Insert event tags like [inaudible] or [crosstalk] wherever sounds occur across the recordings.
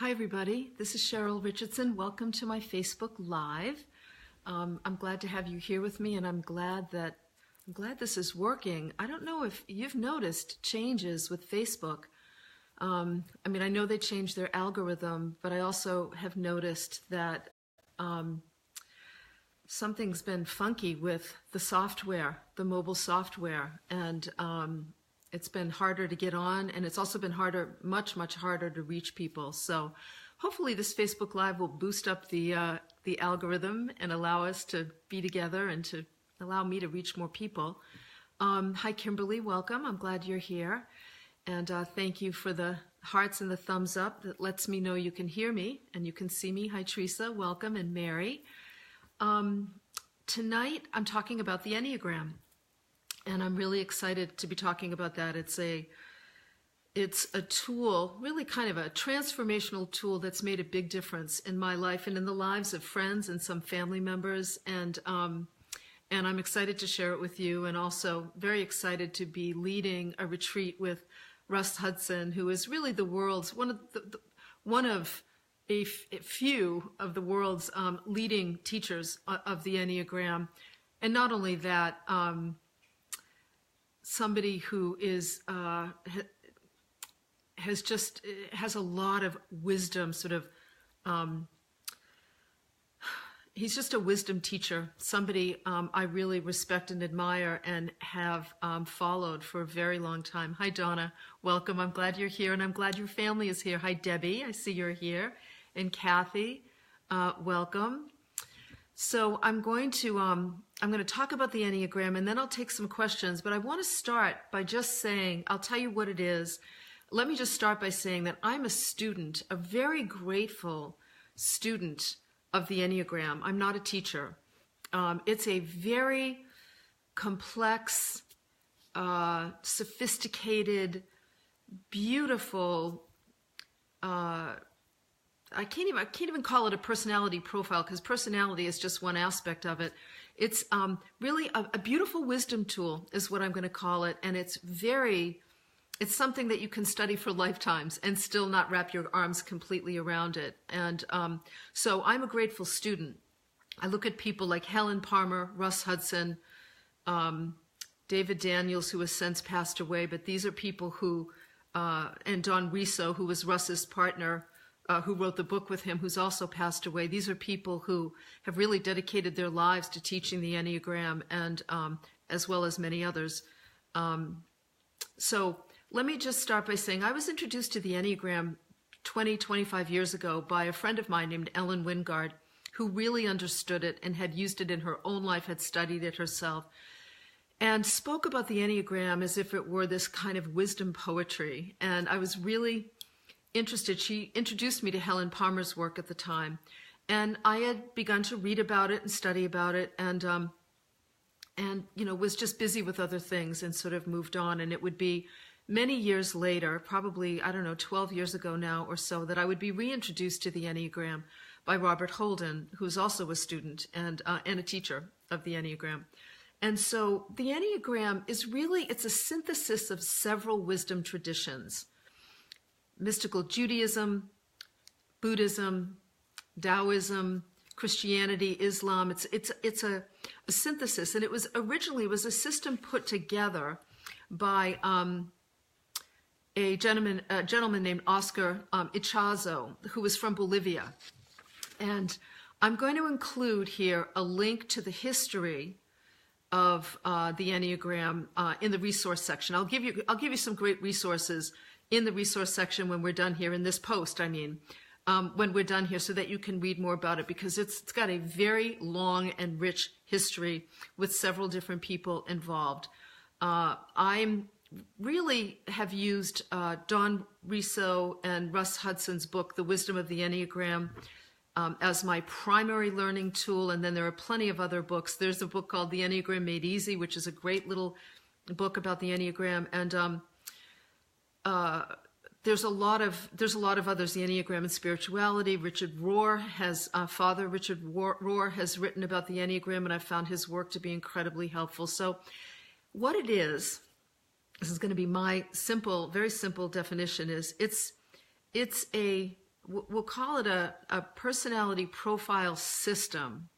Hi, everybody. This is Cheryl Richardson. Welcome to my Facebook Live. Um, I'm glad to have you here with me, and I'm glad that I'm glad this is working. I don't know if you've noticed changes with Facebook. Um, I mean, I know they changed their algorithm, but I also have noticed that um, something's been funky with the software, the mobile software, and um, it's been harder to get on and it's also been harder much much harder to reach people. So hopefully this facebook live will boost up the uh, the algorithm and allow us to be together and to allow me to reach more people. Um, hi kimberly. Welcome. I'm glad you're here. And uh, thank you for the hearts and the thumbs up that lets me know you can hear me and you can see me. Hi teresa. Welcome. And mary. Um, tonight i'm talking about the enneagram and I'm really excited to be talking about that. It's a it's a tool, really kind of a transformational tool that's made a big difference in my life and in the lives of friends and some family members. And um, and I'm excited to share it with you, and also very excited to be leading a retreat with Russ Hudson, who is really the world's one of the, the one of a, f- a few of the world's um, leading teachers of the Enneagram. And not only that, um, somebody who is uh, has just has a lot of wisdom sort of um, he's just a wisdom teacher somebody um, i really respect and admire and have um, followed for a very long time. Hi donna. Welcome. I'm glad you're here and i'm glad your family is here. Hi debbie. I see you're here. And kathy uh, welcome. So I'm going to um, I'm going to talk about the Enneagram and then I'll take some questions. But I want to start by just saying I'll tell you what it is. Let me just start by saying that I'm a student, a very grateful student of the Enneagram. I'm not a teacher. Um, it's a very complex, uh, sophisticated, beautiful. Uh, I can't even I can't even call it a personality profile because personality is just one aspect of it. It's um, really a, a, beautiful wisdom tool is what I'm going to call it, and it's very it's something that you can study for lifetimes and still not wrap your arms completely around it. And um, so I'm a grateful student. I look at people like Helen Palmer, Russ Hudson, um, David Daniels, who has since passed away, but these are people who, uh, and Don Riso, who was Russ's partner uh, who wrote the book with him, who's also passed away. These are people who have really dedicated their lives to teaching the Enneagram, and um, as well as many others. Um, so let me just start by saying I was introduced to the Enneagram 20, 25 years ago by a friend of mine named Ellen Wingard, who really understood it and had used it in her own life, had studied it herself, and spoke about the Enneagram as if it were this kind of wisdom poetry. And I was really interested, she introduced me to Helen Palmer's work at the time. And I had begun to read about it and study about it and um, and you know was just busy with other things and sort of moved on. And it would be many years later probably i don't know 12 years ago now or so that i would be reintroduced to the enneagram by robert holden who's also a student and uh, and a teacher of the enneagram. And so the enneagram is really it's a synthesis of several wisdom traditions mystical Judaism, Buddhism, Taoism, Christianity, Islam. It's it's it's a, a synthesis, and it was originally was a system put together by um, a gentleman a gentleman named Oscar um, Ichazo, who was from Bolivia, and I'm going to include here a link to the history of uh, the Enneagram uh, in the resource section. I'll give you I'll give you some great resources in the resource section when we're done here in this post, I mean, um, when we're done here so that you can read more about it because it's, it's got a very long and rich history with several different people involved. Uh, I'm really have used uh, Don Riso and Russ Hudson's book, The Wisdom of the Enneagram, um, as my primary learning tool. And then there are plenty of other books. There's a book called The Enneagram Made Easy, which is a great little book about the Enneagram. And um, uh, there's a lot of there's a lot of others. The Enneagram and spirituality. Richard Rohr has uh, Father Richard Rohr has written about the Enneagram, and I found his work to be incredibly helpful. So, what it is, this is going to be my simple, very simple definition. Is it's it's a we'll call it a, a personality profile system,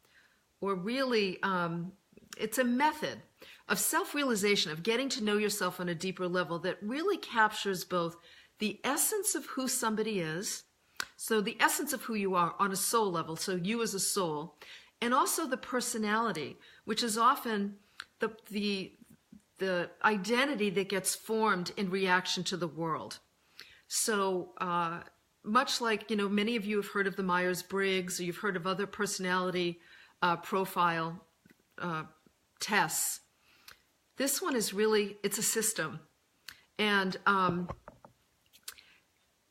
or really, um, it's a method of self realization, of getting to know yourself on a deeper level that really captures both the essence of who somebody is, so the essence of who you are on a soul level, so you as a soul, and also the personality, which is often the, the, the identity that gets formed in reaction to the world. So, uh, much like, you know, many of you have heard of the Myers Briggs or you've heard of other personality uh, profile uh, tests, this one is really, it's a system. And um,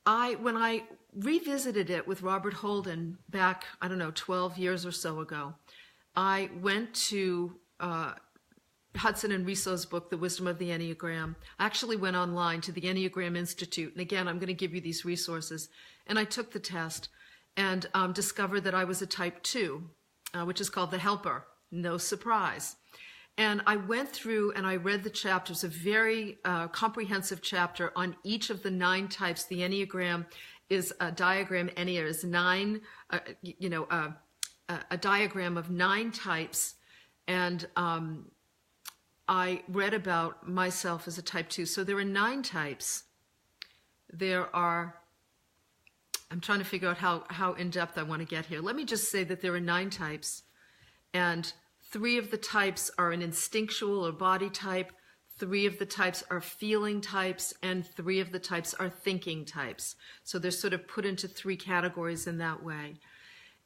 I, when I revisited it with Robert Holden back, I don't know, 12 years or so ago, I went to uh, Hudson and Riso's book, The Wisdom of the Enneagram. I actually went online to the Enneagram Institute. And again, I'm going to give you these resources. And I took the test and um, discovered that I was a type 2, uh, which is called the helper. No surprise. And I went through and I read the chapters, a very uh, comprehensive chapter on each of the nine types. The Enneagram is a diagram, Ennea is nine, uh, you know, uh, a diagram of nine types. And um, I read about myself as a type 2. So there are nine types. There are, I'm trying to figure out how, how in depth I want to get here. Let me just say that there are nine types, and three of the types are an instinctual or body type, three of the types are feeling types, and three of the types are thinking types. So they're sort of put into three categories in that way.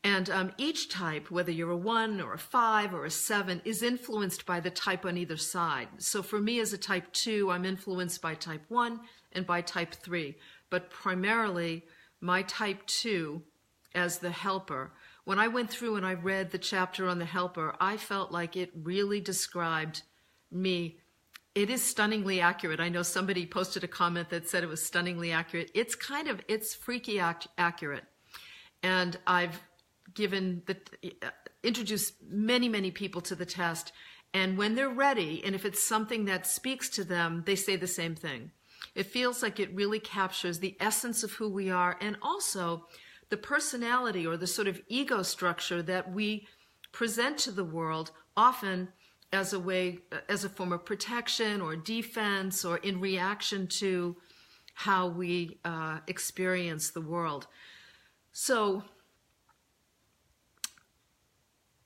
And um, each type, whether you're a one or a five or a seven, is influenced by the type on either side. So for me as a type two, I'm influenced by type one and by type three. But primarily, my type two as the helper. When I went through and I read the chapter on the helper, I felt like it really described me. It is stunningly accurate. I know somebody posted a comment that said it was stunningly accurate. It's kind of, it's freaky ac- accurate. And I've given the uh, introduce many many people to the test and when they're ready and if it's something that speaks to them they say the same thing it feels like it really captures the essence of who we are and also the personality or the sort of ego structure that we present to the world often as a way as a form of protection or defense or in reaction to how we uh, experience the world so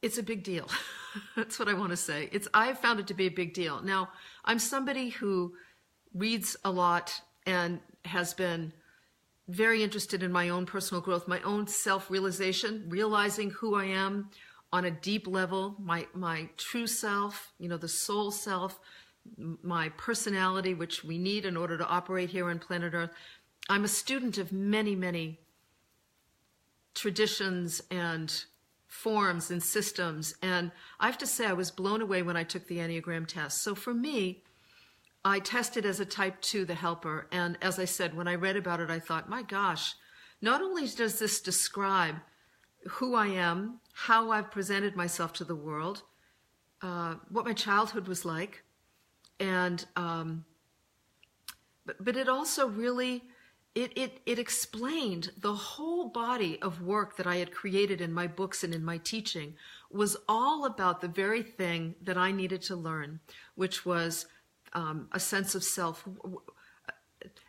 it's a big deal. [laughs] That's what I want to say. It's I've found it to be a big deal. Now, I'm somebody who reads a lot and has been very interested in my own personal growth, my own self-realization, realizing who I am on a deep level, my my true self, you know, the soul self, my personality which we need in order to operate here on planet Earth. I'm a student of many, many traditions and forms and systems. And I have to say, I was blown away when I took the Enneagram test. So for me, I tested as a type 2, the helper. And as I said, when I read about it, I thought, my gosh, not only does this describe who I am, how I've presented myself to the world, uh, what my childhood was like, and um, but, but it also really it, it, it explained the whole body of work that I had created in my books and in my teaching was all about the very thing that I needed to learn, which was um, a sense of self,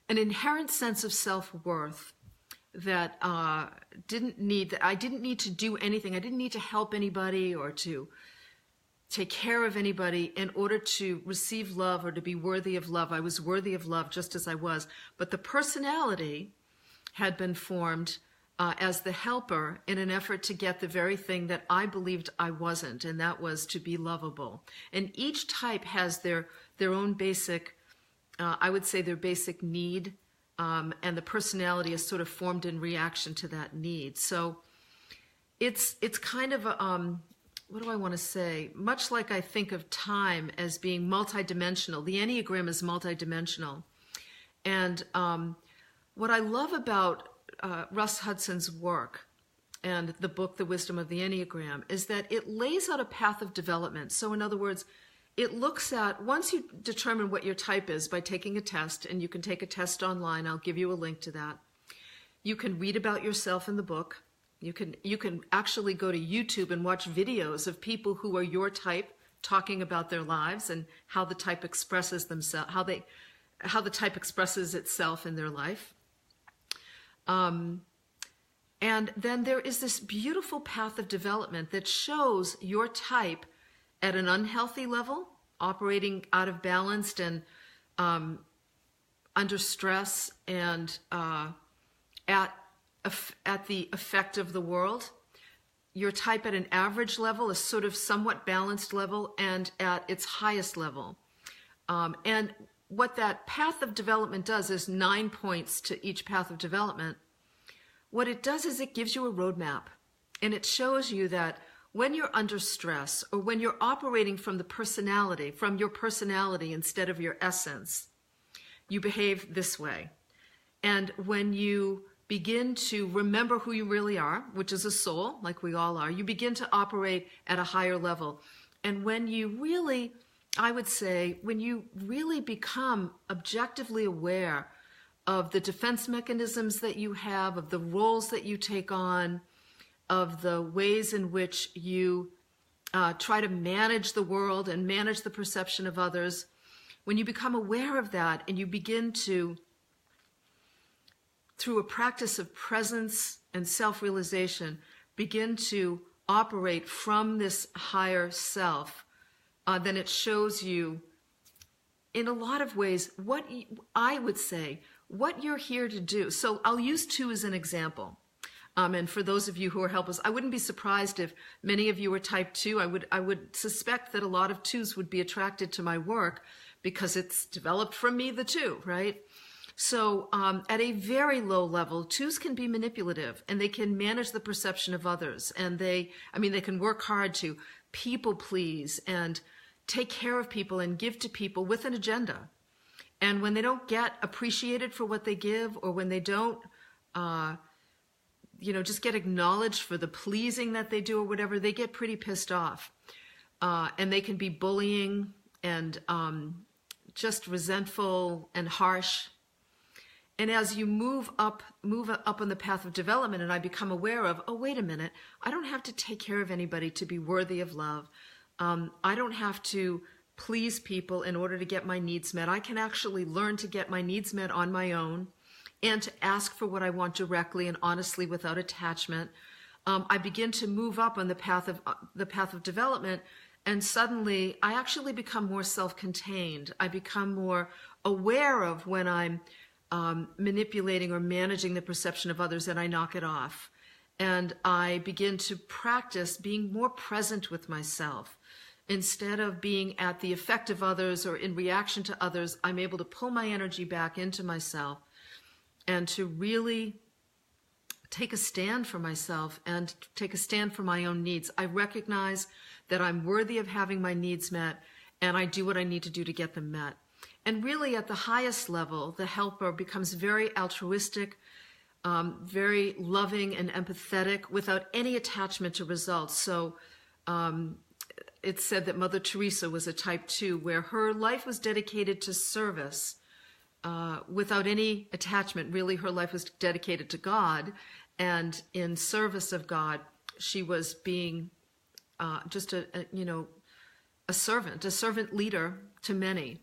an inherent sense of self worth that uh, didn't need that I didn't need to do anything. I didn't need to help anybody or to take care of anybody in order to receive love or to be worthy of love. I was worthy of love just as I was. But the personality had been formed uh, as the helper in an effort to get the very thing that I believed I wasn't, and that was to be lovable. And each type has their their own basic, uh, I would say, their basic need, um, and the personality is sort of formed in reaction to that need. So it's it's kind of a, um, what do I want to say? Much like I think of time as being multidimensional, the Enneagram is multidimensional. And um, what I love about uh, Russ Hudson's work and the book, The Wisdom of the Enneagram, is that it lays out a path of development. So, in other words, it looks at once you determine what your type is by taking a test, and you can take a test online, I'll give you a link to that. You can read about yourself in the book. You can you can actually go to YouTube and watch videos of people who are your type talking about their lives and how the type expresses themselves, how they how the type expresses itself in their life. Um, and then there is this beautiful path of development that shows your type at an unhealthy level, operating out of balance and um, under stress and uh, at at the effect of the world. Your type at an average level, a sort of somewhat balanced level, and at its highest level. Um, and what that path of development does is nine points to each path of development. What it does is it gives you a roadmap and it shows you that when you're under stress or when you're operating from the personality, from your personality instead of your essence, you behave this way. And when you begin to remember who you really are, which is a soul, like we all are, you begin to operate at a higher level. And when you really, I would say, when you really become objectively aware of the defense mechanisms that you have, of the roles that you take on, of the ways in which you uh, try to manage the world and manage the perception of others, when you become aware of that and you begin to through a practice of presence and self realization, begin to operate from this higher self, uh, then it shows you, in a lot of ways, what I would say, what you're here to do. So I'll use two as an example. Um, and for those of you who are helpless, I wouldn't be surprised if many of you are type two. I would, I would suspect that a lot of twos would be attracted to my work because it's developed from me, the two, right? So, um, at a very low level, twos can be manipulative and they can manage the perception of others. And they, I mean, they can work hard to people please and take care of people and give to people with an agenda. And when they don't get appreciated for what they give, or when they don't, uh, you know, just get acknowledged for the pleasing that they do or whatever, they get pretty pissed off. Uh, and they can be bullying and um, just resentful and harsh and as you move up, move up on the path of development, and I become aware of, oh, wait a minute, I don't have to take care of anybody to be worthy of love. Um, I don't have to please people in order to get my needs met. I can actually learn to get my needs met on my own and to ask for what I want directly and honestly without attachment. Um, I begin to move up on the path of uh, the path of development, and suddenly I actually become more self-contained. I become more aware of when I'm um, manipulating or managing the perception of others and I knock it off. And I begin to practice being more present with myself. Instead of being at the effect of others or in reaction to others, I'm able to pull my energy back into myself and to really take a stand for myself and take a stand for my own needs. I recognize that I'm worthy of having my needs met and I do what I need to do to get them met. And really, at the highest level, the helper becomes very altruistic, um, very loving and empathetic without any attachment to results. So um, it's said that Mother Teresa was a type two, where her life was dedicated to service uh, without any attachment. Really, her life was dedicated to God. And in service of God, she was being uh, just a, a, you know, a servant, a servant leader to many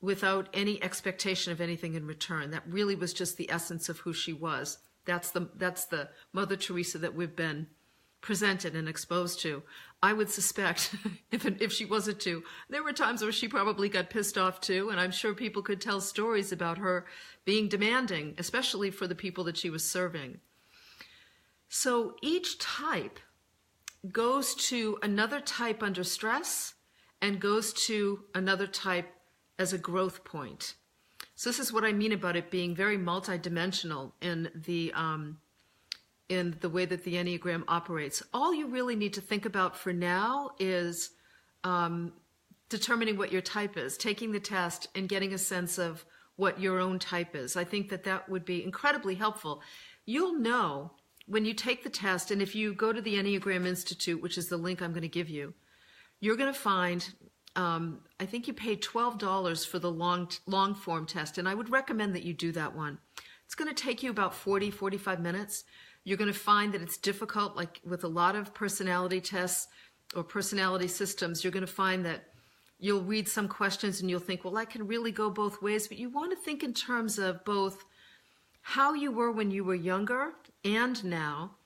without any expectation of anything in return. That really was just the essence of who she was. That's the that's the Mother Teresa that we've been presented and exposed to. I would suspect [laughs] if if she wasn't to, there were times where she probably got pissed off too, and I'm sure people could tell stories about her being demanding, especially for the people that she was serving. So each type goes to another type under stress and goes to another type as a growth point. So this is what I mean about it being very multidimensional in the um, in the way that the Enneagram operates. All you really need to think about for now is um, determining what your type is, taking the test, and getting a sense of what your own type is. I think that that would be incredibly helpful. You'll know when you take the test, and if you go to the Enneagram Institute, which is the link I'm going to give you, you're going to find um, I think you pay twelve dollars for the long long form test, and I would recommend that you do that one. It's going to take you about 40, 45 minutes. You're going to find that it's difficult, like with a lot of personality tests or personality systems, you're going to find that you'll read some questions and you'll think, well, I can really go both ways. But you want to think in terms of both how you were when you were younger and now.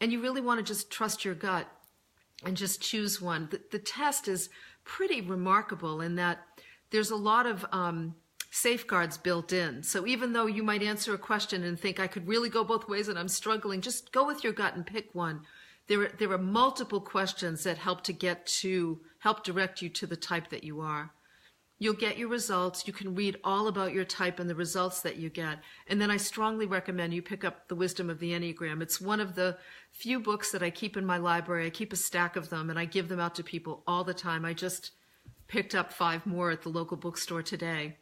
And you really want to just trust your gut and just choose one. The, the test is pretty remarkable in that there's a lot of um, safeguards built in. So even though you might answer a question and think, I could really go both ways and I'm struggling, just go with your gut and pick one. There are, there are multiple questions that help to get to, help direct you to the type that you are. You'll get your results. You can read all about your type and the results that you get. And then I strongly recommend you pick up The Wisdom of the Enneagram. It's one of the few books that I keep in my library. I keep a stack of them and I give them out to people all the time. I just picked up five more at the local bookstore today.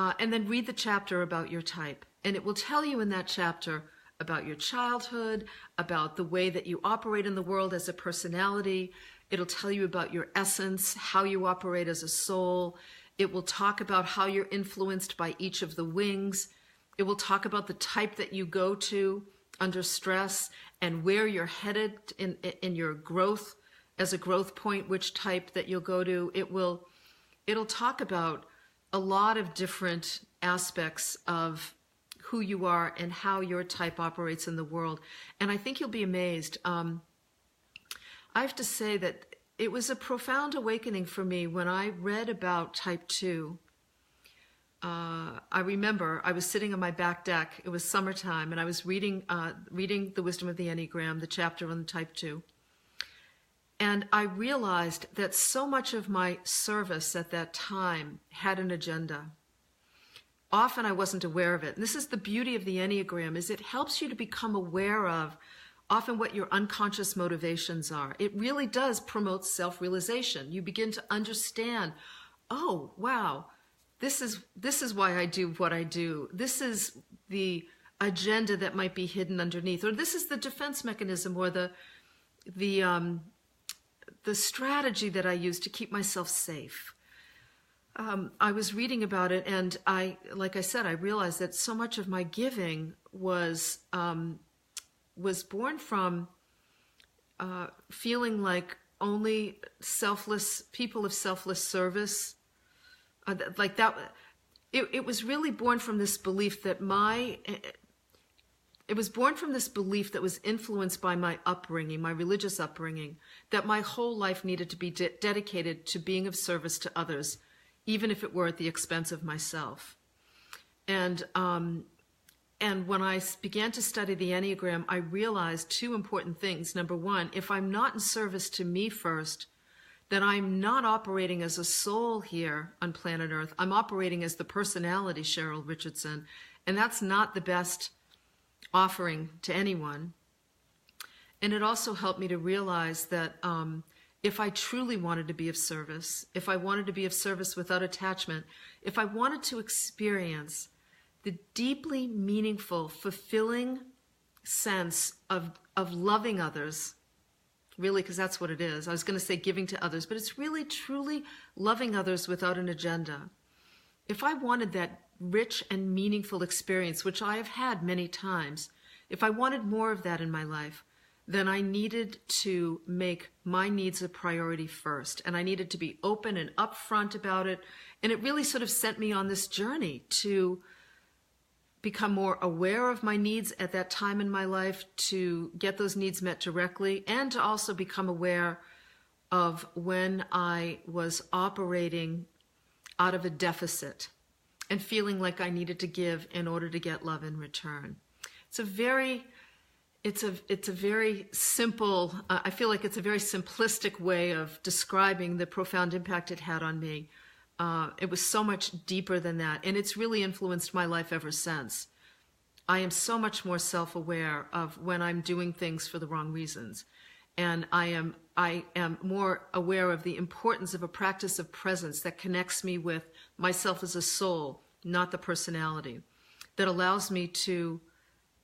Uh, and then read the chapter about your type. And it will tell you in that chapter about your childhood, about the way that you operate in the world as a personality, It'll tell you about your essence, how you operate as a soul. It will talk about how you're influenced by each of the wings. It will talk about the type that you go to under stress and where you're headed in, in your growth as a growth point, which type that you'll go to. It will, it'll talk about a lot of different aspects of who you are and how your type operates in the world. And I think you'll be amazed. Um, I have to say that it was a profound awakening for me when I read about type 2. Uh, I remember I was sitting on my back deck. It was summertime, and I was reading uh, reading the Wisdom of the Enneagram, the chapter on Type Two. And I realized that so much of my service at that time had an agenda. Often I wasn't aware of it. And this is the beauty of the Enneagram: is it helps you to become aware of often what your unconscious motivations are. It really does promote self realization. You begin to understand, oh, wow, this is, this is why I do what I do. This is the agenda that might be hidden underneath, or this is the defense mechanism or the, the, um, the strategy that I use to keep myself safe. Um, I was reading about it, and I, like I said, I realized that so much of my giving was um, was born from uh, feeling like only selfless people of selfless service, uh, like that. It, it was really born from this belief that my it was born from this belief that was influenced by my upbringing, my religious upbringing, that my whole life needed to be de- dedicated to being of service to others, even if it were at the expense of myself. And um, and when I began to study the Enneagram, I realized two important things. Number one, if I'm not in service to me first, then I'm not operating as a soul here on planet Earth. I'm operating as the personality, Cheryl Richardson. And that's not the best offering to anyone. And it also helped me to realize that um, if I truly wanted to be of service, if I wanted to be of service without attachment, if I wanted to experience the deeply meaningful, fulfilling sense of, of loving others, really, because that's what it is. I was going to say giving to others, but it's really, truly loving others without an agenda. If I wanted that rich and meaningful experience, which I have had many times, if I wanted more of that in my life, then I needed to make my needs a priority first. And I needed to be open and upfront about it. And it really sort of sent me on this journey to become more aware of my needs at that time in my life to get those needs met directly and to also become aware of when I was operating out of a deficit and feeling like I needed to give in order to get love in return. It's a very it's a it's a very simple uh, I feel like it's a very simplistic way of describing the profound impact it had on me uh, it was so much deeper than that, and it's really influenced my life ever since. I am so much more self-aware of when I'm doing things for the wrong reasons, and I am I am more aware of the importance of a practice of presence that connects me with myself as a soul, not the personality, that allows me to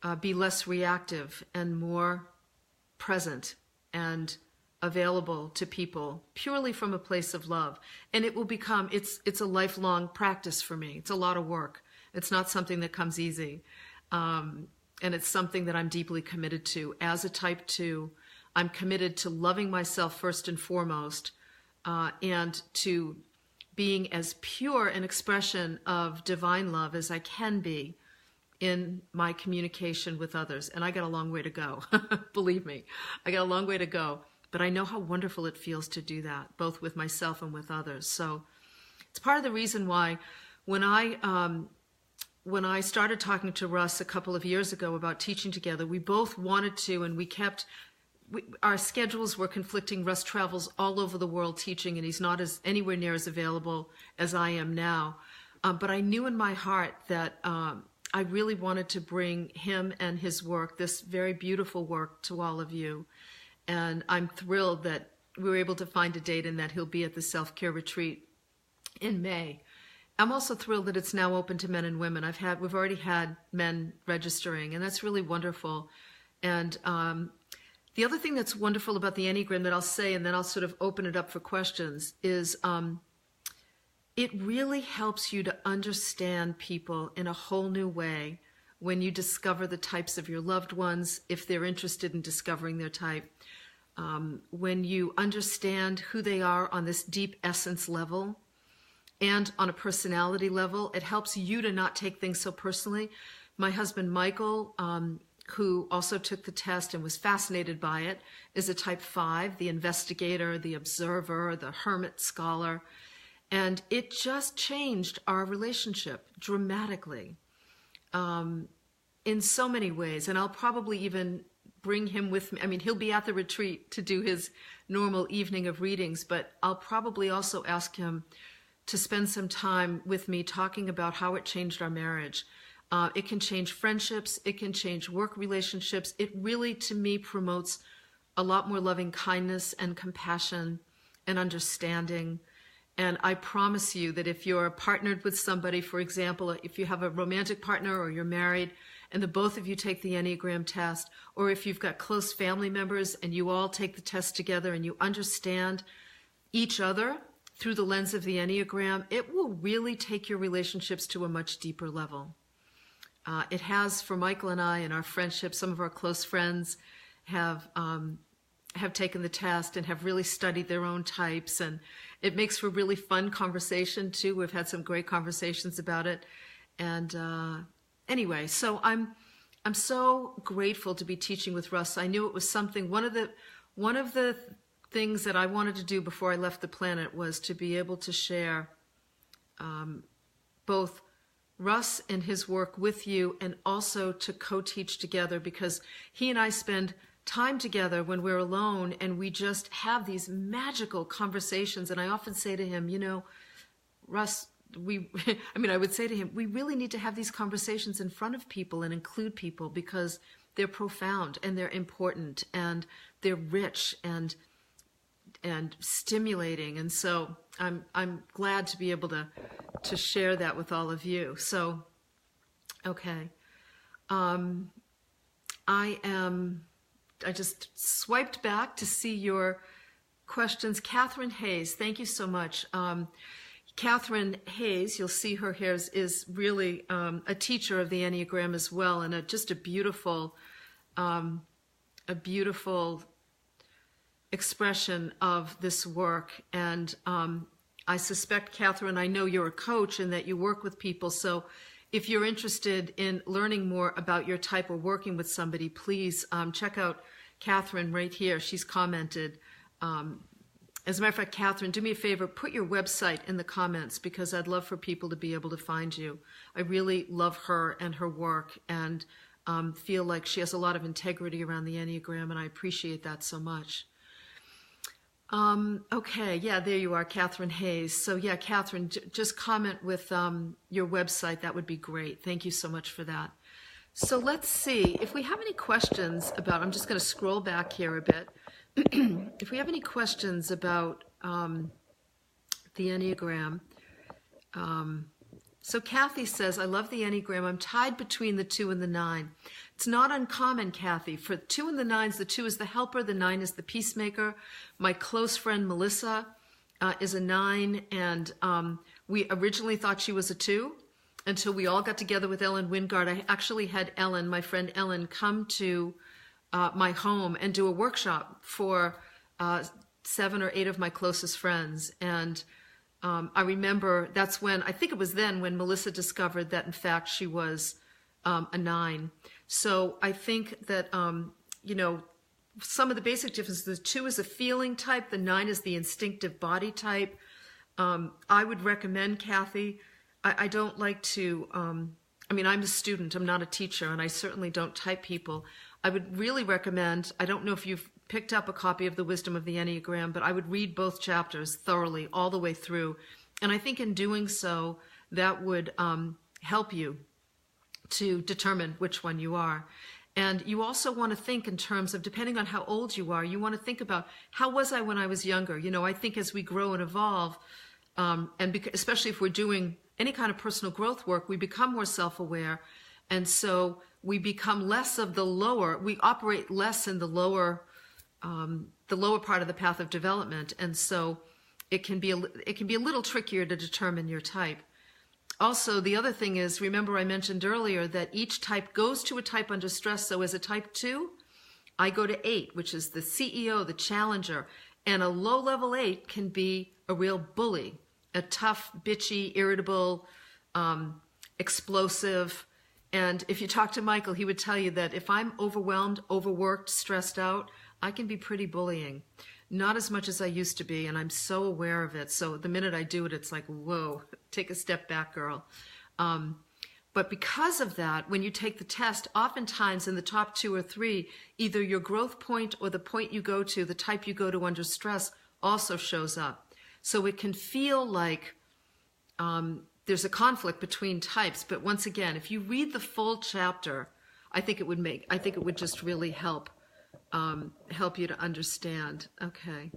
uh, be less reactive and more present and available to people purely from a place of love. And it will become it's it's a lifelong practice for me. It's a lot of work. It's not something that comes easy. Um, and it's something that I'm deeply committed to. As a type two, I'm committed to loving myself first and foremost, uh, and to being as pure an expression of divine love as I can be in my communication with others. And I got a long way to go. [laughs] Believe me, I got a long way to go. But I know how wonderful it feels to do that, both with myself and with others. So it's part of the reason why when I um, when I started talking to Russ a couple of years ago about teaching together, we both wanted to, and we kept we, our schedules were conflicting. Russ travels all over the world teaching, and he's not as anywhere near as available as I am now. Um, but I knew in my heart that um, I really wanted to bring him and his work, this very beautiful work, to all of you. And I'm thrilled that we were able to find a date and that he'll be at the self care retreat in May. I'm also thrilled that it's now open to men and women. I've had we've already had men registering, and that's really wonderful. And um, the other thing that's wonderful about the Enneagram that I'll say, and then I'll sort of open it up for questions, is um, it really helps you to understand people in a whole new way when you discover the types of your loved ones, if they're interested in discovering their type. Um, when you understand who they are on this deep essence level, and on a personality level. It helps you to not take things so personally. My husband, Michael, um, who also took the test and was fascinated by it, is a type five, the investigator, the observer, the hermit scholar. And it just changed our relationship dramatically um, in so many ways. And I'll probably even bring him with me. I mean, he'll be at the retreat to do his normal evening of readings, but I'll probably also ask him to spend some time with me talking about how it changed our marriage. Uh, it can change friendships, it can change work relationships. It really, to me, promotes a lot more loving kindness and compassion and understanding. And I promise you that if you're partnered with somebody, for example, if you have a romantic partner or you're married, and the both of you take the Enneagram test, or if you've got close family members and you all take the test together and you understand each other through the lens of the Enneagram, it will really take your relationships to a much deeper level. Uh, it has for Michael and I and our friendship. Some of our close friends have um, have taken the test and have really studied their own types, and it makes for really fun conversation too. We've had some great conversations about it, and uh, anyway, so I'm I'm so grateful to be teaching with Russ. I knew it was something. One of the one of the things that I wanted to do before I left the planet was to be able to share um, both Russ and his work with you and also to co teach together because he and I spend time together when we're alone and we just have these magical conversations. And I often say to him, you know, Russ, we, [laughs] I mean, I would say to him, we really need to have these conversations in front of people and include people because they're profound and they're important and they're rich and and stimulating. And so I'm I'm glad to be able to to share that with all of you. So okay. Um, I am I just swiped back to see your questions. Catherine Hayes, thank you so much. Um, Catherine Hayes, you'll see her here, is, is really um, a teacher of the Enneagram as well, and a, just a beautiful, um, a beautiful expression of this work. And um, I suspect, Catherine, I know you're a coach and that you work with people. So if you're interested in learning more about your type or working with somebody, please um, check out Catherine right here. She's commented. Um, as a matter of fact, Catherine, do me a favor, put your website in the comments because I'd love for people to be able to find you. I really love her and her work and um, feel like she has a lot of integrity around the Enneagram, and I appreciate that so much. Um, okay, yeah, there you are, Catherine Hayes. So, yeah, Catherine, j- just comment with um, your website. That would be great. Thank you so much for that. So, let's see if we have any questions about. I'm just going to scroll back here a bit. [clears throat] if we have any questions about um, the Enneagram. Um, so, Kathy says, I love the Enneagram. I'm tied between the two and the nine. It's not uncommon, Kathy. For two and the nines, the two is the helper, the nine is the peacemaker. My close friend Melissa uh, is a nine, and um, we originally thought she was a two. until we all got together with Ellen Wingard. I actually had Ellen, my friend Ellen, come to uh, my home and do a workshop for uh, seven or eight of my closest friends. And um, I remember that's when, I think it was then when Melissa discovered that in fact she was um, a nine. So I think that, um, you know, some of the basic differences the two is a feeling type, the nine is the instinctive body type. Um, I would recommend, Kathy, I, I don't like to, um, I mean, I'm a student, I'm not a teacher, and I certainly don't type people. I would really recommend, I don't know if you've picked up a copy of The Wisdom of the Enneagram, but I would read both chapters thoroughly, all the way through. And I think in doing so, that would um, help you to determine which one you are. And you also want to think in terms of, depending on how old you are, you want to think about how was I when I was younger? You know, I think as we grow and evolve, um, and especially if we're doing any kind of personal growth work, we become more self aware. And so we become less of the lower, we operate less in the lower, um, the lower part of the path of development. And so it can be a, it can be a little trickier to determine your type. Also, the other thing is, remember I mentioned earlier that each type goes to a type under stress. So as a type two, I go to eight, which is the CEO, the challenger. And a low level eight can be a real bully, a tough, bitchy, irritable, um, explosive. And if you talk to Michael, he would tell you that if I'm overwhelmed, overworked, stressed out, I can be pretty bullying not as much as I used to be, and I'm so aware of it. So the minute I do it, it's like, whoa, [laughs] take a step back, girl. Um, but because of that, when you take the test, oftentimes in the top two or three, either your growth point or the point you go to, the type you go to under stress, also shows up. So it can feel like um, there's a conflict between types. But once again, if you read the full chapter, I think it would make, I think it would just really help um, help you to understand. Okay.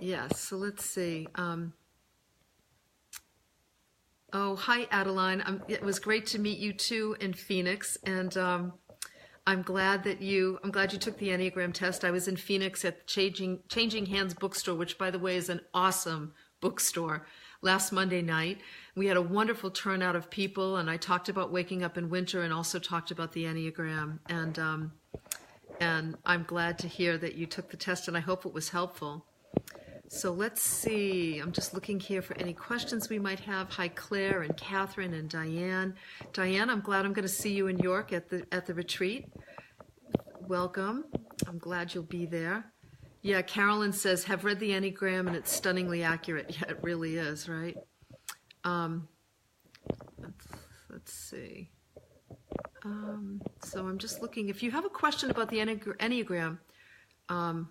Yes, so let's see. Um, oh, hi, Adeline. Um, it was great to meet you too in Phoenix, and um, I'm glad that you. I'm glad you took the Enneagram test. I was in Phoenix at Changing Changing Hands Bookstore, which, by the way, is an awesome bookstore. Last Monday night, we had a wonderful turnout of people, and I talked about waking up in winter, and also talked about the Enneagram. And um, and I'm glad to hear that you took the test, and I hope it was helpful. So let's see. I'm just looking here for any questions we might have. Hi, Claire and Catherine and Diane. Diane, I'm glad I'm going to see you in York at the at the retreat. Welcome. I'm glad you'll be there. Yeah, Carolyn says, have read the Enneagram and it's stunningly accurate. [laughs] Yeah, it really is, right? Um, let's, let's see. Um, so I'm just looking. If you have a question about the Enneagram, um,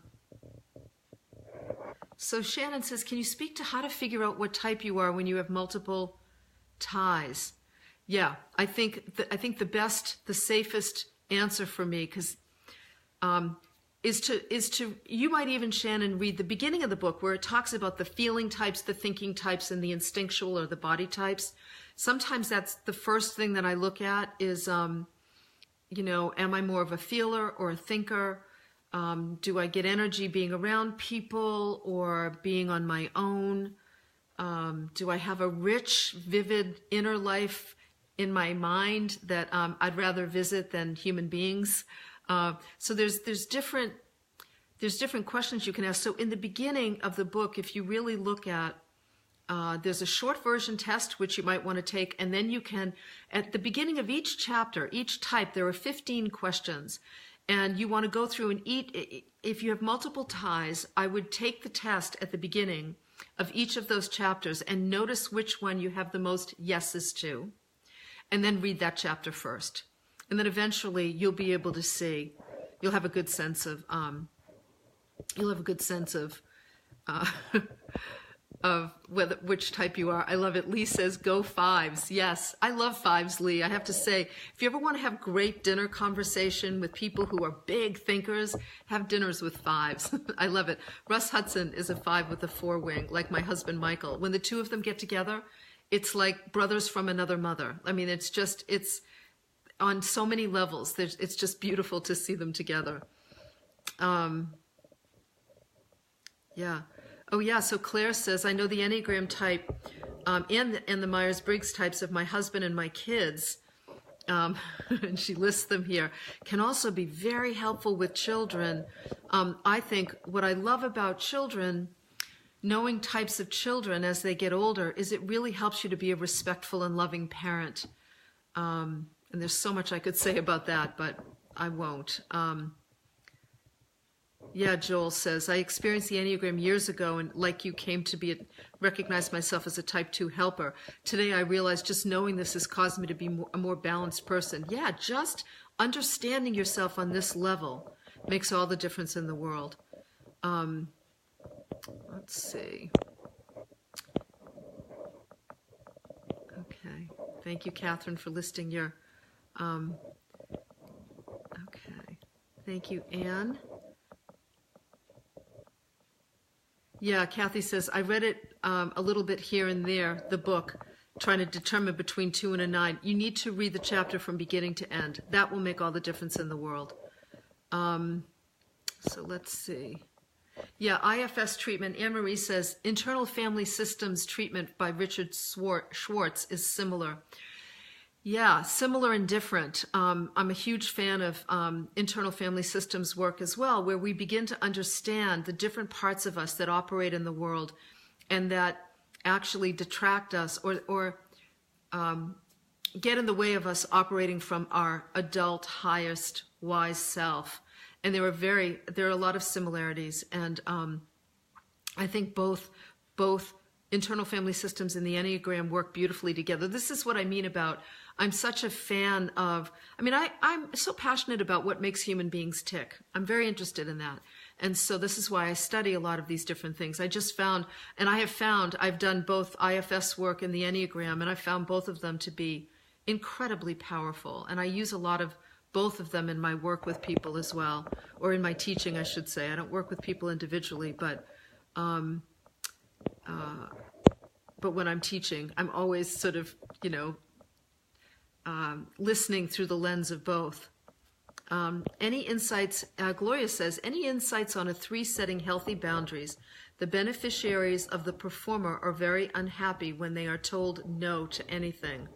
so Shannon says, can you speak to how to figure out what type you are when you have multiple ties? Yeah, I think the, I think the best, the safest answer for me, because um, is to is to you might even Shannon read the beginning of the book where it talks about the feeling types, the thinking types, and the instinctual or the body types sometimes that's the first thing that I look at is, um, you know, am I more of a feeler or a thinker? Um, do I get energy being around people or being on my own? Um, do I have a rich, vivid inner life in my mind that um, I'd rather visit than human beings? Uh, so there's there's different there's different questions you can ask. So in the beginning of the book, if you really look at uh, there's a short version test which you might want to take, and then you can, at the beginning of each chapter, each type, there are 15 questions. And you want to go through and eat. If you have multiple ties, I would take the test at the beginning of each of those chapters and notice which one you have the most yeses to, and then read that chapter first. And then eventually you'll be able to see, you'll have a good sense of, um, you'll have a good sense of, uh, [laughs] of whether which type you are. I love it. Lee says go fives. Yes, I love fives, Lee. I have to say, if you ever want to have great dinner conversation with people who are big thinkers, have dinners with fives. [laughs] I love it. Russ Hudson is a five with a four wing, like my husband Michael. When the two of them get together, it's like brothers from another mother. I mean, it's just it's on so many levels. There's, it's just beautiful to see them together. Um, yeah. Oh, yeah. So Claire says, I know the Enneagram type um, and the, and the Myers Briggs types of my husband and my kids. Um, [laughs] and she lists them here, can also be very helpful with children. Um, I think what I love about children, knowing types of children as they get older, is it really helps you to be a respectful and loving parent. Um, and there's so much I could say about that, but I won't. Um, yeah, Joel says, I experienced the Enneagram years ago and like you came to be, a, recognize myself as a type two helper. Today I realize just knowing this has caused me to be more, a more balanced person. Yeah, just understanding yourself on this level makes all the difference in the world. Um, let's see. Okay. Thank you, Catherine, for listing your. Um, okay. Thank you, Anne. Yeah, Kathy says, I read it um, a little bit here and there, the book, trying to determine between two and a nine. You need to read the chapter from beginning to end. That will make all the difference in the world. Um, so let's see. Yeah, IFS treatment. Anne Marie says internal family systems treatment by Richard Schwartz is similar. Yeah, similar and different. Um, I'm a huge fan of um, internal family systems work as well, where we begin to understand the different parts of us that operate in the world and that actually detract us or, or um, get in the way of us operating from our adult, highest, wise self. And there are very there are a lot of similarities, and um, I think both both internal family systems and the Enneagram work beautifully together. This is what I mean about I'm such a fan of, I mean, I, I'm so passionate about what makes human beings tick. I'm very interested in that. And so this is why I study a lot of these different things. I just found, and I have found, I've done both IFS work and the Enneagram, and I found both of them to be incredibly powerful. And I use a lot of both of them in my work with people as well, or in my teaching, I should say. I don't work with people individually, but um, uh, but when I'm teaching, I'm always sort of, you know, um, listening through the lens of both. Um, any insights, uh, Gloria says, any insights on a three setting healthy boundaries? The beneficiaries of the performer are very unhappy when they are told no to anything.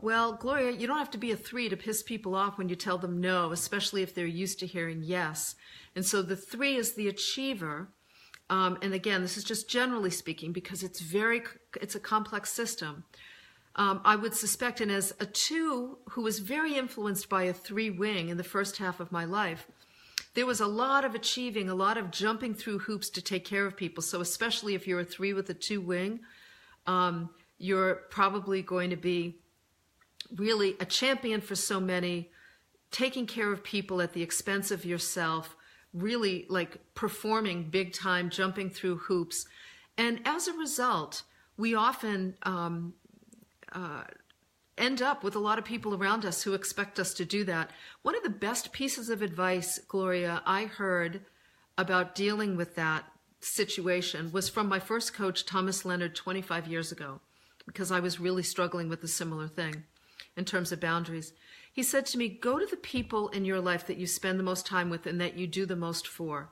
Well, Gloria, you don't have to be a three to piss people off when you tell them no, especially if they're used to hearing yes. And so the three is the achiever. Um, and again, this is just generally speaking because it's very, it's a complex system um, I would suspect, and as a two who was very influenced by a three wing in the first half of my life, there was a lot of achieving, a lot of jumping through hoops to take care of people. So, especially if you're a three with a two wing, um, you're probably going to be really a champion for so many, taking care of people at the expense of yourself, really like performing big time, jumping through hoops. And as a result, we often um, uh, end up with a lot of people around us who expect us to do that. One of the best pieces of advice, Gloria, I heard about dealing with that situation was from my first coach, Thomas Leonard, 25 years ago, because I was really struggling with a similar thing in terms of boundaries. He said to me, Go to the people in your life that you spend the most time with and that you do the most for,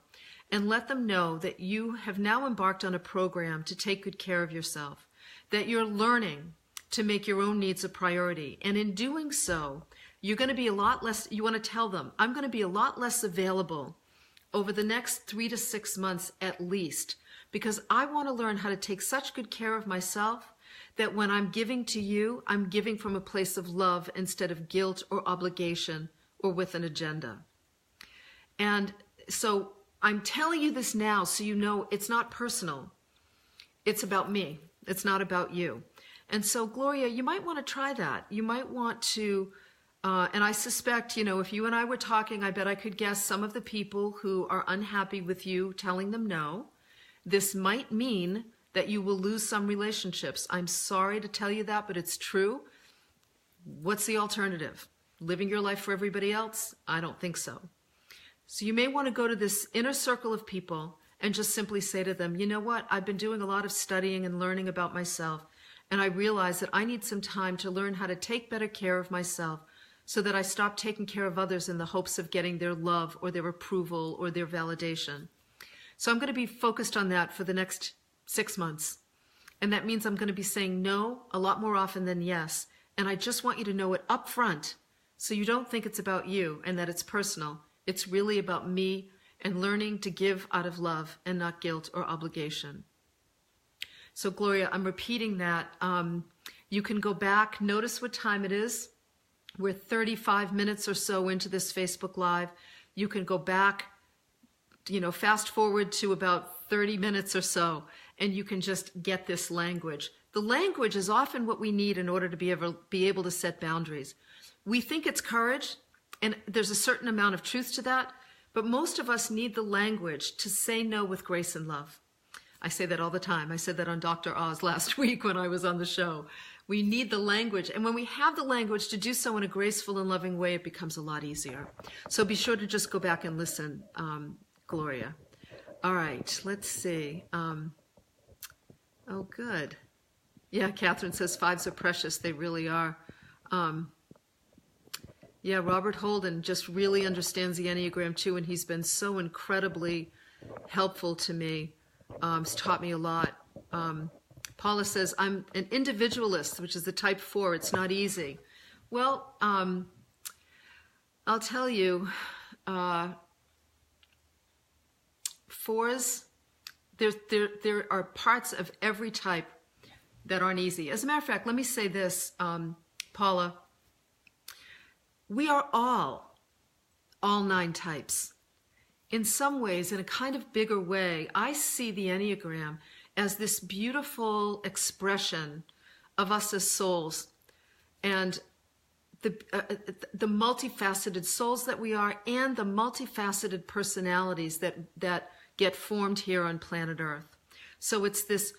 and let them know that you have now embarked on a program to take good care of yourself, that you're learning to make your own needs a priority. And in doing so, you're going to be a lot less, you want to tell them, I'm going to be a lot less available over the next three to six months at least, because I want to learn how to take such good care of myself that when I'm giving to you, I'm giving from a place of love instead of guilt or obligation or with an agenda. And so I'm telling you this now so you know it's not personal. It's about me. It's not about you. And so, Gloria, you might want to try that. You might want to, uh, and I suspect, you know, if you and I were talking, I bet I could guess some of the people who are unhappy with you telling them no. This might mean that you will lose some relationships. I'm sorry to tell you that, but it's true. What's the alternative? Living your life for everybody else? I don't think so. So you may want to go to this inner circle of people and just simply say to them, you know what? I've been doing a lot of studying and learning about myself. And I realize that I need some time to learn how to take better care of myself so that I stop taking care of others in the hopes of getting their love or their approval or their validation. So I'm going to be focused on that for the next six months. And that means I'm going to be saying no a lot more often than yes. And I just want you to know it up front so you don't think it's about you and that it's personal. It's really about me and learning to give out of love and not guilt or obligation. So, Gloria, I'm repeating that. Um, you can go back, notice what time it is. We're 35 minutes or so into this Facebook Live. You can go back, you know, fast forward to about 30 minutes or so, and you can just get this language. The language is often what we need in order to be able, be able to set boundaries. We think it's courage, and there's a certain amount of truth to that, but most of us need the language to say no with grace and love. I say that all the time. I said that on Dr. Oz [laughs] last week when I was on the show. We need the language. And when we have the language to do so in a graceful and loving way, it becomes a lot easier. So be sure to just go back and listen, um, Gloria. All right, let's see. Um, oh, good. Yeah, Catherine says fives are precious. They really are. Um, yeah, Robert Holden just really understands the Enneagram too, and he's been so incredibly helpful to me. Um, he's taught me a lot. Um, Paula says, I'm an individualist, which is the type four. It's not easy. Well, um, I'll tell you, uh, fours, there, there, there are parts of every type that aren't easy. As a matter of fact, let me say this, um, Paula we are all, all nine types. In some ways, in a kind of bigger way, I see the Enneagram as this beautiful expression of us as souls and the, uh, the multifaceted souls that we are and the multifaceted personalities that, that get formed here on planet Earth. So it's this,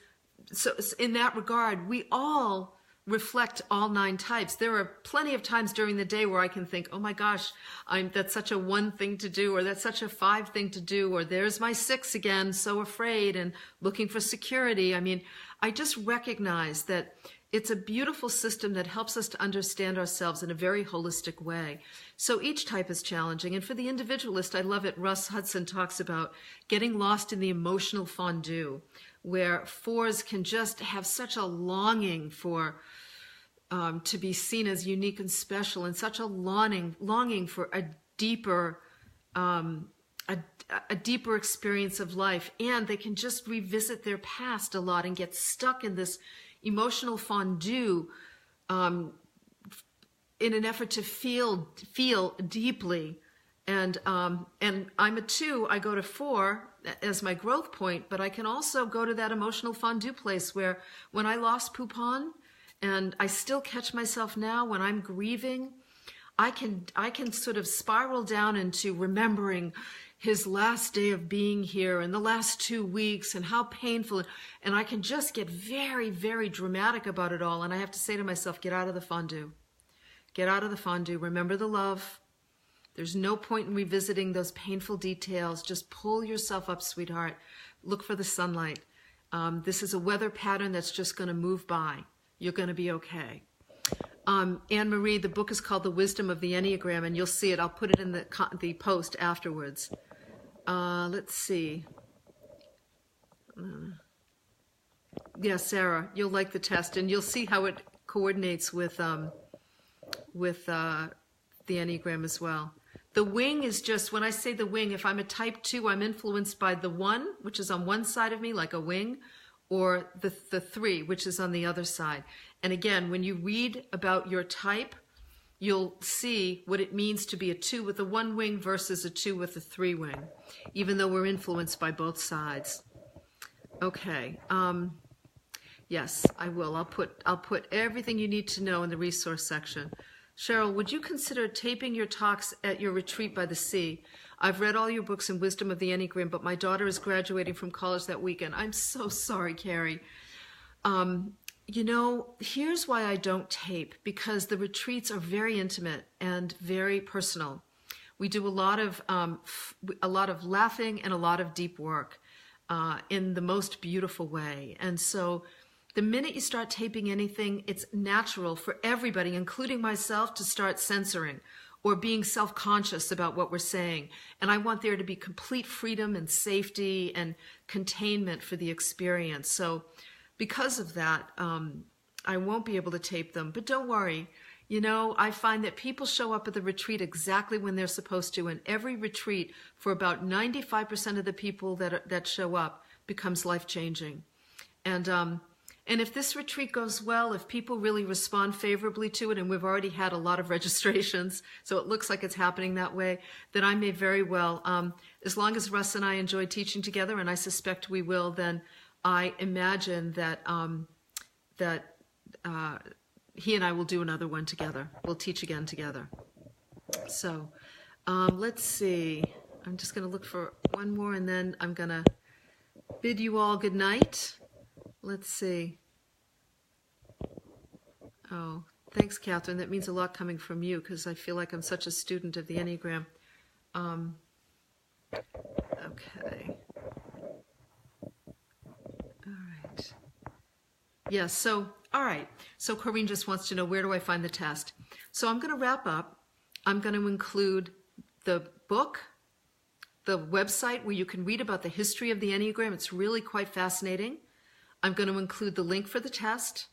so in that regard, we all reflect all nine types. There are plenty of times during the day where I can think, oh my gosh, I'm, that's such a one thing to do, or that's such a five thing to do, or there's my six again, so afraid and looking for security. I mean, I just recognize that it's a beautiful system that helps us to understand ourselves in a very holistic way. So each type is challenging. And for the individualist, I love it. Russ Hudson talks about getting lost in the emotional fondue, where fours can just have such a longing for um, to be seen as unique and special, and such a longing longing for a deeper um, a, a deeper experience of life, and they can just revisit their past a lot and get stuck in this emotional fondue um, in an effort to feel feel deeply. And um, and I'm a two. I go to four as my growth point, but I can also go to that emotional fondue place where when I lost Poupon and I still catch myself now when I'm grieving. I can I can sort of spiral down into remembering his last day of being here and the last two weeks and how painful and I can just get very very dramatic about it all and I have to say to myself get out of the fondue. Get out of the fondue. Remember the love. There's no point in revisiting those painful details. Just pull yourself up, sweetheart. Look for the sunlight. Um, this is a weather pattern that's just going to move by. You're going to be okay. Um, Anne Marie, the book is called The Wisdom of the Enneagram, and you'll see it. I'll put it in the, the post afterwards. Uh, let's see. Uh, yeah, Sarah, you'll like the test, and you'll see how it coordinates with um, with uh, the Enneagram as well. The wing is just when I say the wing, if I'm a type two, I'm influenced by the one, which is on one side of me, like a wing, or the, the three, which is on the other side. And again, when you read about your type, you'll see what it means to be a two with a one wing versus a two with a three wing, even though we're influenced by both sides. Okay. Um, yes, I will. I'll put I'll put everything you need to know in the resource section. Cheryl, would you consider taping your talks at your retreat by the sea? I've read all your books in Wisdom of the Enneagram, but my daughter is graduating from college that weekend. I'm so sorry, Carrie. Um, you know, here's why I don't tape because the retreats are very intimate and very personal. We do a lot of um, f- a lot of laughing and a lot of deep work uh, in the most beautiful way, and so the minute you start taping anything, it's natural for everybody, including myself, to start censoring or being self conscious about what we're saying. And I want there to be complete freedom and safety and containment for the experience. So because of that, um, I won't be able to tape them. But don't worry. You know, I find that people show up at the retreat exactly when they're supposed to, and every retreat for about 95% of the people that, that show up becomes life changing. And, um, and if this retreat goes well, if people really respond favorably to it, and we've already had a lot of [laughs] registrations, so it looks like it's happening that way, then I may very well, um, as long as Russ and I enjoy teaching together, and I suspect we will, then I imagine that um, that uh, he and I will do another one together. We'll teach again together. So um, let's see. I'm just going to look for one more, and then I'm going to bid you all good night. Let's see. Oh, thanks, Catherine. That means a lot coming from you because I feel like I'm such a student of the Enneagram. Um, okay. All right. Yes, yeah, so, all right. So Corrine just wants to know where do I find the test? So I'm going to wrap up. I'm going to include the book, the website where you can read about the history of the Enneagram. It's really quite fascinating. I'm going to include the link for the test.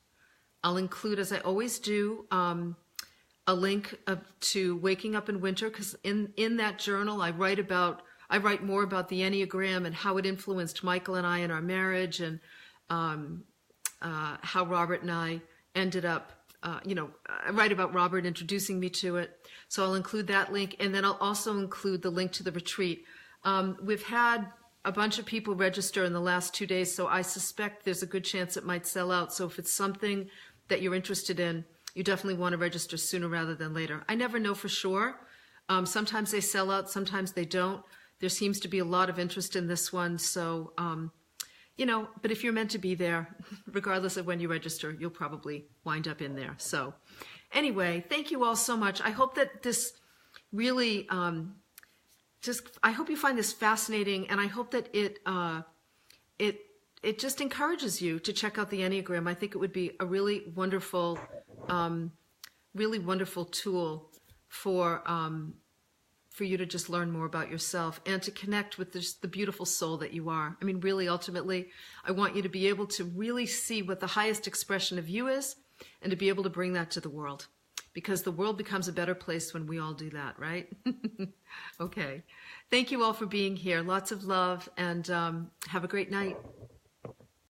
I'll include, as I always do, um, a link of, to Waking Up in Winter because in in that journal I write about I write more about the Enneagram and how it influenced Michael and I in our marriage and um, uh, how Robert and I ended up. Uh, you know, I write about Robert introducing me to it, so I'll include that link, and then I'll also include the link to the retreat. Um, we've had a bunch of people register in the last two days, so I suspect there's a good chance it might sell out. So if it's something that you're interested in, you definitely want to register sooner rather than later. I never know for sure. Um, sometimes they sell out, sometimes they don't. There seems to be a lot of interest in this one, so um, you know. But if you're meant to be there, [laughs] regardless of when you register, you'll probably wind up in there. So, anyway, thank you all so much. I hope that this really um, just I hope you find this fascinating, and I hope that it uh, it it just encourages you to check out the Enneagram. I think it would be a really wonderful, um, really wonderful tool for um, for you to just learn more about yourself and to connect with this, the beautiful soul that you are. I mean, really, ultimately, I want you to be able to really see what the highest expression of you is, and to be able to bring that to the world because the world becomes a better place when we all do that, right? [laughs] okay. Thank you all for being here. Lots of love and um, have a great night.